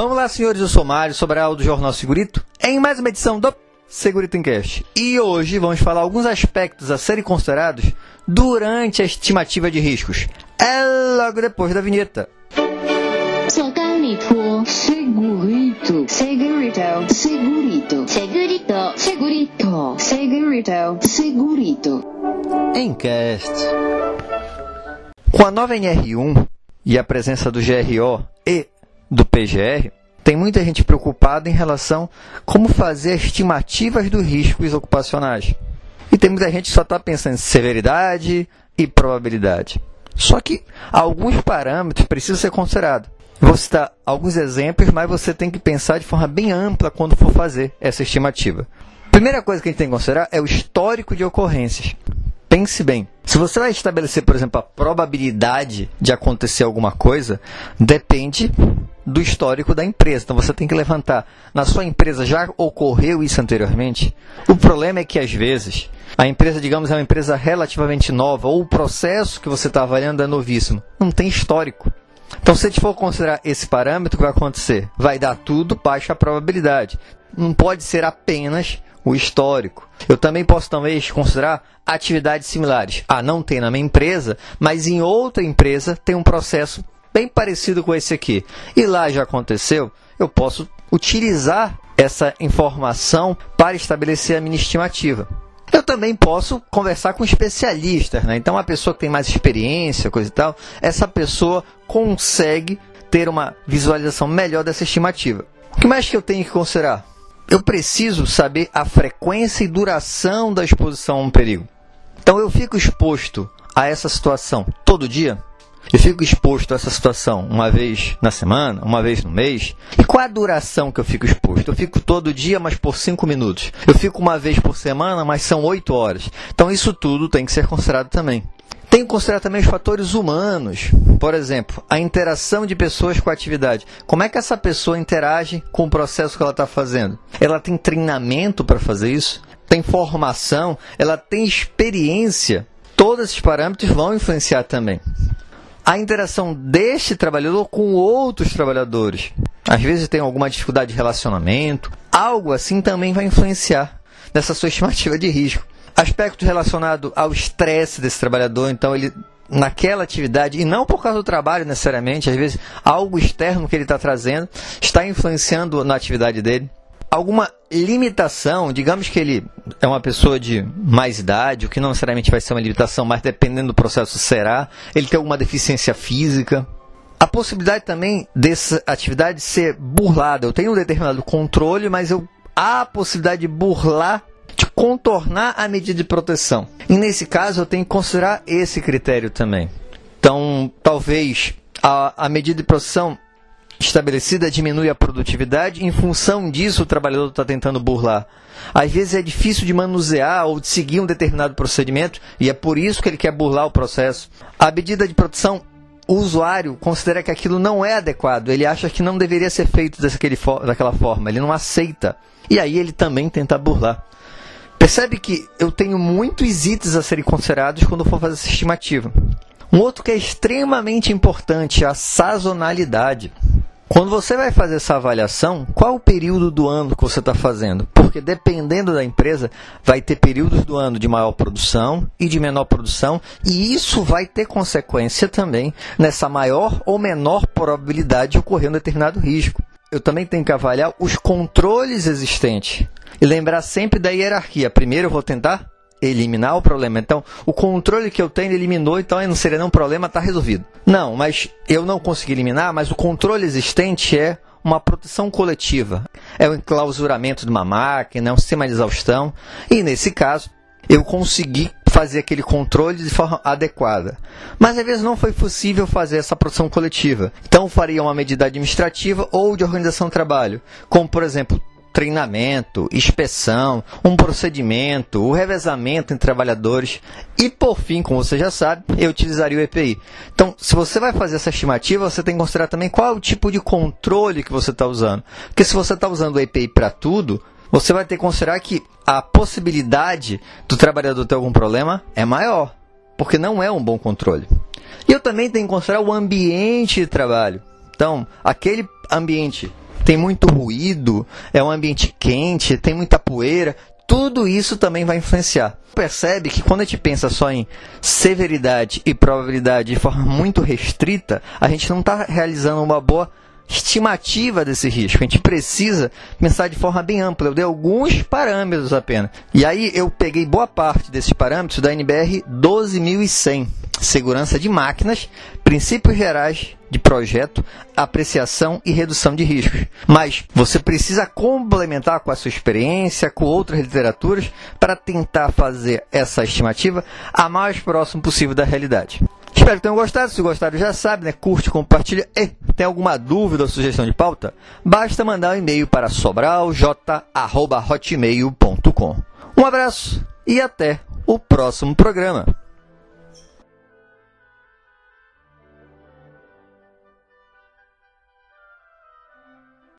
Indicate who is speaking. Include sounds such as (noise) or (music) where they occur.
Speaker 1: Vamos lá, senhores, eu sou Mário, Sobral do Jornal Segurito, em mais uma edição do Segurito em. E hoje vamos falar alguns aspectos a serem considerados durante a estimativa de riscos. É logo depois da vinheta.
Speaker 2: Segurito, segurito, segurito, segurito, segurito, segurito, segurito, segurito.
Speaker 1: Em Cast. Com a nova NR1 e a presença do GRO e do PGR, tem muita gente preocupada em relação como fazer estimativas dos riscos ocupacionais. E tem muita gente que só está pensando em severidade e probabilidade. Só que alguns parâmetros precisam ser considerados. Vou citar alguns exemplos, mas você tem que pensar de forma bem ampla quando for fazer essa estimativa. Primeira coisa que a gente tem que considerar é o histórico de ocorrências. Pense bem. Se você vai estabelecer, por exemplo, a probabilidade de acontecer alguma coisa, depende do histórico da empresa. Então você tem que levantar. Na sua empresa já ocorreu isso anteriormente? O problema é que às vezes a empresa, digamos, é uma empresa relativamente nova ou o processo que você está avaliando é novíssimo. Não tem histórico. Então, se a gente for considerar esse parâmetro, o que vai acontecer? Vai dar tudo baixa probabilidade. Não pode ser apenas o histórico. Eu também posso talvez considerar atividades similares. Ah, não tem na minha empresa, mas em outra empresa tem um processo bem parecido com esse aqui. E lá já aconteceu, eu posso utilizar essa informação para estabelecer a minha estimativa. Eu também posso conversar com especialistas, né? Então, a pessoa que tem mais experiência, coisa e tal, essa pessoa consegue ter uma visualização melhor dessa estimativa. O que mais que eu tenho que considerar? Eu preciso saber a frequência e duração da exposição a um perigo. Então, eu fico exposto a essa situação todo dia? Eu fico exposto a essa situação uma vez na semana, uma vez no mês. E qual a duração que eu fico exposto? Eu fico todo dia, mas por cinco minutos. Eu fico uma vez por semana, mas são oito horas. Então isso tudo tem que ser considerado também. Tem que considerar também os fatores humanos. Por exemplo, a interação de pessoas com a atividade. Como é que essa pessoa interage com o processo que ela está fazendo? Ela tem treinamento para fazer isso? Tem formação? Ela tem experiência? Todos esses parâmetros vão influenciar também a interação deste trabalhador com outros trabalhadores. Às vezes tem alguma dificuldade de relacionamento, algo assim também vai influenciar nessa sua (laughs) estimativa de risco. Aspecto relacionado ao estresse desse trabalhador, então ele naquela atividade, e não por causa do trabalho necessariamente, às vezes algo externo que ele está trazendo está influenciando na atividade dele alguma limitação, digamos que ele é uma pessoa de mais idade, o que não necessariamente vai ser uma limitação, mas dependendo do processo será, ele tem alguma deficiência física. A possibilidade também dessa atividade ser burlada. Eu tenho um determinado controle, mas eu há a possibilidade de burlar, de contornar a medida de proteção. E nesse caso eu tenho que considerar esse critério também. Então, talvez a, a medida de proteção estabelecida diminui a produtividade, em função disso o trabalhador está tentando burlar. Às vezes é difícil de manusear ou de seguir um determinado procedimento e é por isso que ele quer burlar o processo. A medida de proteção, o usuário considera que aquilo não é adequado, ele acha que não deveria ser feito daquele, daquela forma, ele não aceita. E aí ele também tenta burlar. Percebe que eu tenho muitos itens a serem considerados quando for fazer essa estimativa. Um outro que é extremamente importante é a sazonalidade. Quando você vai fazer essa avaliação, qual o período do ano que você está fazendo? Porque dependendo da empresa, vai ter períodos do ano de maior produção e de menor produção, e isso vai ter consequência também nessa maior ou menor probabilidade de ocorrer um determinado risco. Eu também tenho que avaliar os controles existentes e lembrar sempre da hierarquia. Primeiro eu vou tentar eliminar o problema. Então, o controle que eu tenho eliminou, então não seria nenhum problema, está resolvido. Não, mas eu não consegui eliminar, mas o controle existente é uma proteção coletiva. É o enclausuramento de uma máquina, é um sistema de exaustão. E nesse caso, eu consegui fazer aquele controle de forma adequada. Mas às vezes não foi possível fazer essa proteção coletiva. Então faria uma medida administrativa ou de organização do trabalho, como por exemplo, treinamento, inspeção, um procedimento, o revezamento entre trabalhadores e, por fim, como você já sabe, eu utilizaria o EPI. Então, se você vai fazer essa estimativa, você tem que considerar também qual é o tipo de controle que você está usando. Porque se você está usando o EPI para tudo, você vai ter que considerar que a possibilidade do trabalhador ter algum problema é maior, porque não é um bom controle. E eu também tenho que considerar o ambiente de trabalho. Então, aquele ambiente tem muito ruído, é um ambiente quente, tem muita poeira, tudo isso também vai influenciar. Percebe que quando a gente pensa só em severidade e probabilidade de forma muito restrita, a gente não está realizando uma boa estimativa desse risco. A gente precisa pensar de forma bem ampla. Eu dei alguns parâmetros apenas. E aí eu peguei boa parte desses parâmetros da NBR 12100, segurança de máquinas, princípios gerais de projeto, apreciação e redução de riscos. Mas você precisa complementar com a sua experiência, com outras literaturas, para tentar fazer essa estimativa a mais próximo possível da realidade. Espero que tenham gostado. Se gostaram, já sabe, né? Curte, compartilha. E tem alguma dúvida ou sugestão de pauta? Basta mandar um e-mail para sobralj.hotmail.com. Um abraço e até o próximo programa.